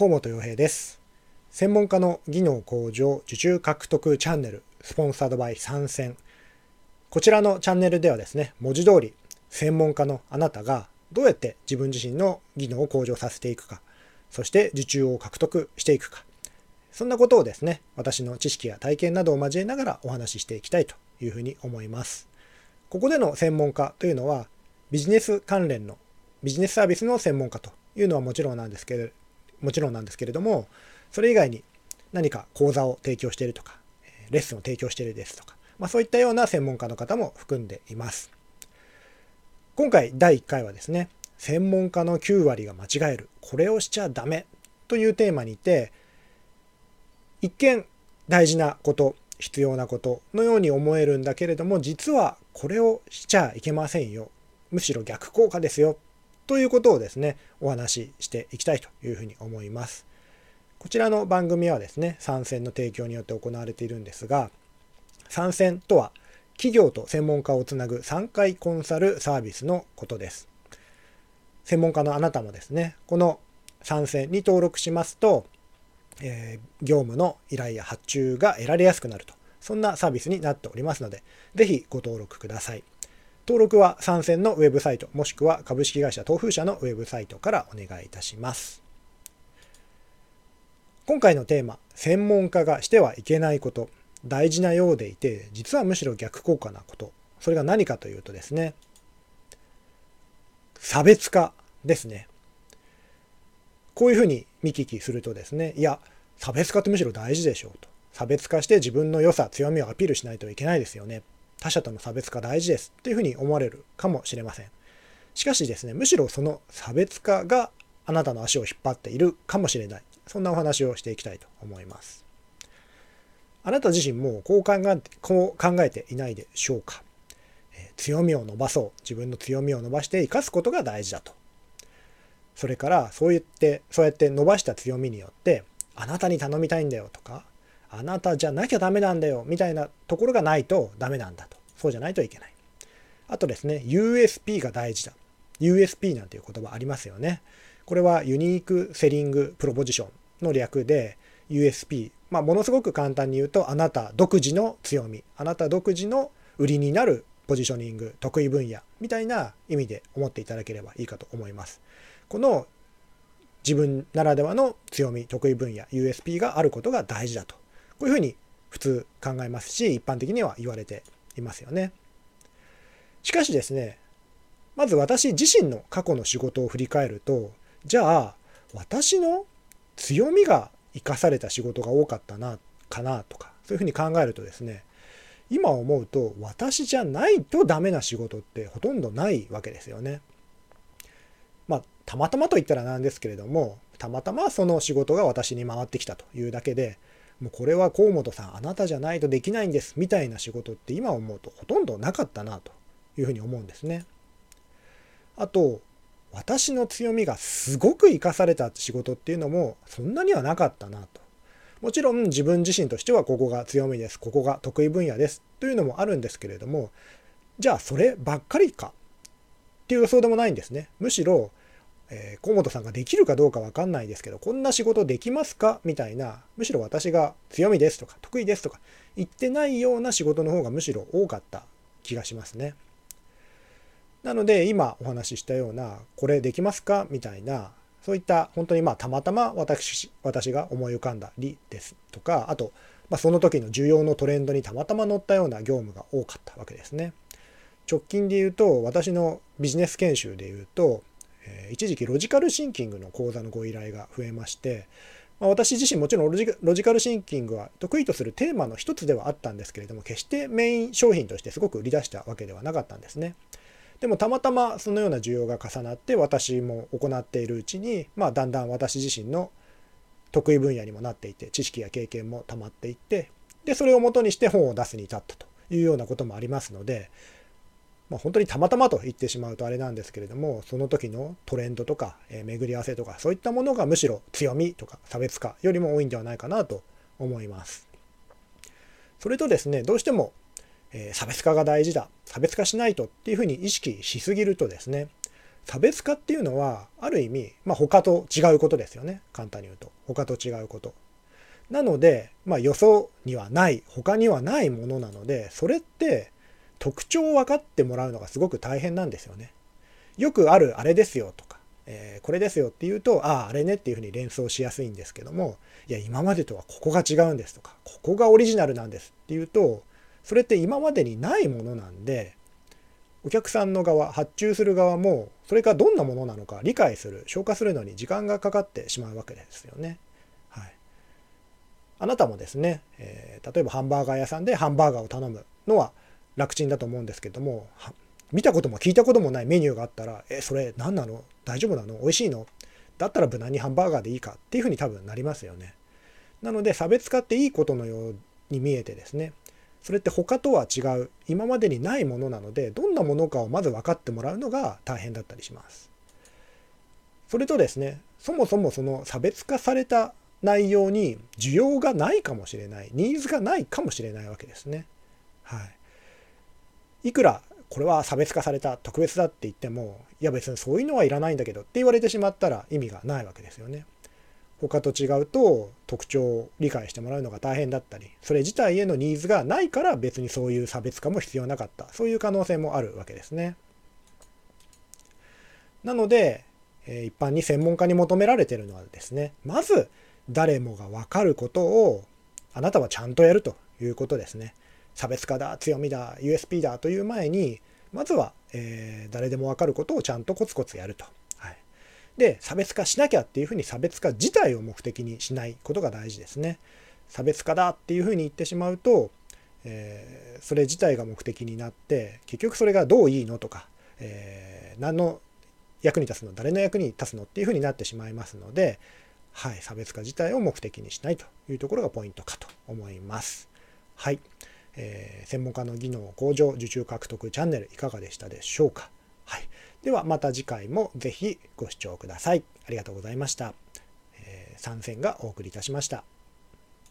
河本洋平です。専門家の技能向上受注獲得チャンネルスポンサードバイ参戦。こちらのチャンネルではですね文字通り専門家のあなたがどうやって自分自身の技能を向上させていくかそして受注を獲得していくかそんなことをですね私の知識や体験などを交えながらお話ししていきたいというふうに思います。ここでの専門家というのはビジネス関連のビジネスサービスの専門家というのはもちろんなんですけれもちろんなんですけれどもそれ以外に何か講座を提供しているとかレッスンを提供しているですとか、まあ、そういったような専門家の方も含んでいます。今回第1回はですね専門家の9割が間違えるこれをしちゃダメというテーマにて一見大事なこと必要なことのように思えるんだけれども実はこれをしちゃいけませんよ。むしろ逆効果ですよ。ということをですね、お話ししていきたいというふうに思います。こちらの番組はですね、参戦の提供によって行われているんですが、参戦とは企業と専門家をつなぐ3回コンサルサービスのことです。専門家のあなたもですね、この参戦に登録しますと、えー、業務の依頼や発注が得られやすくなると、そんなサービスになっておりますので、ぜひご登録ください。登録は参戦のウェブサイトもしくは株式会社東風社のウェブサイトからお願いいたします。今回のテーマ、専門家がしてはいけないこと、大事なようでいて、実はむしろ逆効果なこと、それが何かというとですね、差別化ですね。こういうふうに見聞きするとですね、いや、差別化ってむしろ大事でしょうと。差別化して自分の良さ、強みをアピールしないといけないですよね。他者との差別化大事ですというふうに思われるかもしれません。しかしですね、むしろその差別化があなたの足を引っ張っているかもしれない。そんなお話をしていきたいと思います。あなた自身もこう考えてこう考えていないでしょうか？え強みを伸ばそう。自分の強みを伸ばして生かすことが大事だと。それからそう言って、そうやって伸ばした強みによって、あなたに頼みたいんだよとか、あなたじゃなきゃダメなんだよみたいなところがないとダメなんだと。そうじゃないといけない。あとですね、USP が大事だ。USP なんていう言葉ありますよね。これはユニークセリングプロポジションの略で USP。まあ、ものすごく簡単に言うと、あなた独自の強み、あなた独自の売りになるポジショニング、得意分野みたいな意味で思っていただければいいかと思います。この自分ならではの強み、得意分野、USP があることが大事だとこういうふうに普通考えますし、一般的には言われていますよね。しかしですね、まず私自身の過去の仕事を振り返ると、じゃあ私の強みが生かされた仕事が多かったな、かなとか、そういうふうに考えるとですね、今思うと私じゃないとダメな仕事ってほとんどないわけですよね。まあ、たまたまと言ったらなんですけれども、たまたまその仕事が私に回ってきたというだけで、もうこれは河本さんあなたじゃないとできないんですみたいな仕事って今思うとほとんどなかったなというふうに思うんですね。あと私の強みがすごく生かされた仕事っていうのもそんなにはなかったなと。もちろん自分自身としてはここが強みです、ここが得意分野ですというのもあるんですけれども、じゃあそればっかりかっていう予想でもないんですね。むしろえー、河本さんができるかどうかわかんないですけど、こんな仕事できますか？みたいな、むしろ私が強みですとか得意ですとか言ってないような仕事の方がむしろ多かった気がしますね。なので今お話ししたような、これできますか？みたいな、そういった本当にまあたまたま私私が思い浮かんだりですとか、あと、まあ、その時の需要のトレンドにたまたま乗ったような業務が多かったわけですね。直近で言うと、私のビジネス研修で言うと、えー、一時期ロジカルシンキングの講座のご依頼が増えまして、まあ、私自身もちろんロジカルシンキングは得意とするテーマの一つではあったんですけれども決してメイン商品としてすごく売り出したわけではなかったんですね。でもたまたまそのような需要が重なって私も行っているうちに、まあ、だんだん私自身の得意分野にもなっていて知識や経験も溜まっていってでそれをもとにして本を出すに至ったというようなこともありますのでまあ、本当にたまたまと言ってしまうとあれなんですけれどもその時のトレンドとか、えー、巡り合わせとかそういったものがむしろ強みとか差別化よりも多いんではないかなと思います。それとですねどうしても、えー、差別化が大事だ差別化しないとっていうふうに意識しすぎるとですね差別化っていうのはある意味、まあ、他と違うことですよね。簡単に言うと。他と違うこと。なので、まあ、よそにはない他にはないものなのでそれって特徴を分かってもらうのがすごく大変なんですよねよくあるあれですよとか、えー、これですよっていうとあああれねっていうふうに連想しやすいんですけどもいや今までとはここが違うんですとかここがオリジナルなんですっていうとそれって今までにないものなんでお客さんの側発注する側もそれがどんなものなのか理解する消化するのに時間がかかってしまうわけですよね。はい、あなたもですね、えー、例えばハンバーガー屋さんでハンバーガーを頼むのは楽ちんだと思うんですけども見たことも聞いたこともないメニューがあったら「えそれ何なの？大丈夫なの？美味しいの?」だったら無難にハンバーガーでいいかっていうふうに多分なりますよね。なので差別化っていいことのように見えてですねそれって他とは違う今までにないものなのでどんなものかをまず分かってもらうのが大変だったりします。それとですねそもそもその差別化された内容に需要がないかもしれないニーズがないかもしれないわけですね。はい、いくらこれは差別化された特別だって言ってもいや別にそういうのはいらないんだけどって言われてしまったら意味がないわけですよね。他と違うと特徴を理解してもらうのが大変だったりそれ自体へのニーズがないから別にそういう差別化も必要なかったそういう可能性もあるわけですね。なので一般に専門家に求められているのはですねまず誰もが分かることをあなたはちゃんとやるということですね。差別化だ強みだ USP だという前にまずは、えー、誰でも分かることをちゃんとコツコツやるとはいで差別化しなきゃっていうふうに差別化自体を目的にしないことが大事ですね。差別化だっていうふうに言ってしまうと、えー、それ自体が目的になって結局それがどういいのとか、えー、何の役に立つの誰の役に立つのっていうふうになってしまいますので、はい、差別化自体を目的にしないというところがポイントかと思います。はい、えー、専門家の技能向上受注獲得チャンネルいかがでしたでしょうか？はいではまた次回も是非ご視聴ください。ありがとうございました。えー、参戦がお送りいたしました。